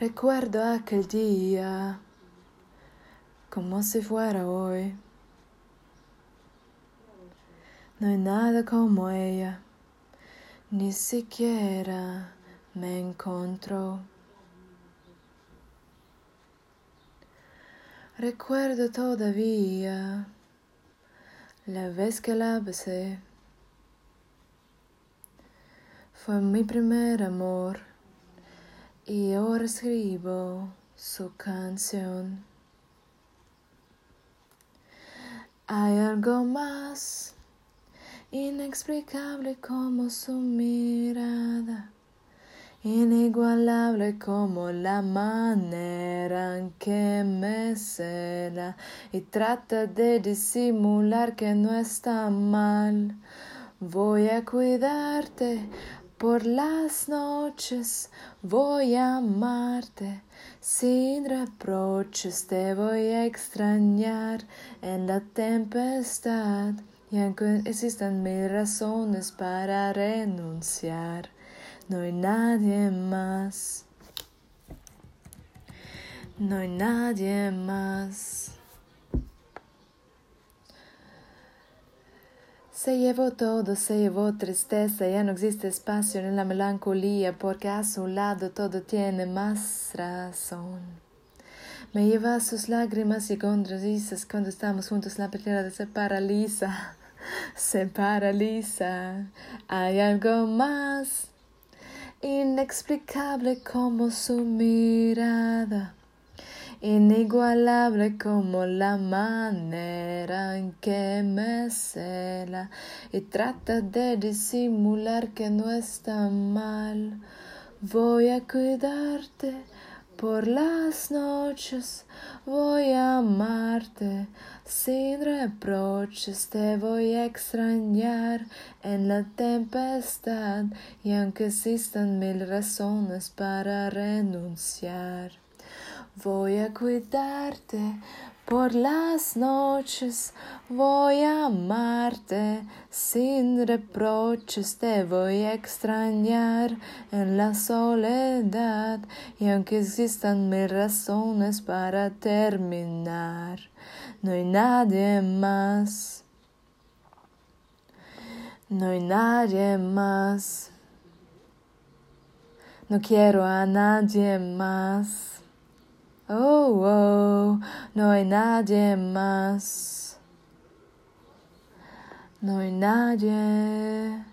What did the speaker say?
Recuerdo aquel día como si fuera hoy. No hay nada como ella, ni siquiera me encontró. Recuerdo todavía la vez que la besé. Fue mi primer amor y ahora escribo su canción. Hay algo más inexplicable como su mirada, inigualable como la manera en que me cela y trata de disimular que no está mal. Voy a cuidarte por las noches voy a amarte, sin reproches te voy a extrañar en la tempestad. Y aunque existan mil razones para renunciar, no hay nadie más. No hay nadie más. Se llevó todo, se llevó tristeza, ya no existe espacio en la melancolía, porque a su lado todo tiene más razón. Me lleva sus lágrimas y contradices cuando estamos juntos la de se paraliza, se paraliza. Hay algo más inexplicable como su mirada inigualable como la manera en que me cela y trata de disimular que no está mal. Voy a cuidarte por las noches, voy a amarte sin reproches, te voy a extrañar en la tempestad y aunque existan mil razones para renunciar. Voy a cuidarte por las noches, voy a amarte sin reproches, te voy a extrañar en la soledad y aunque existan mil razones para terminar, no hay nadie más. No hay nadie más. No quiero a nadie más. Oh, oh, no hay nadie más. No hay nadie.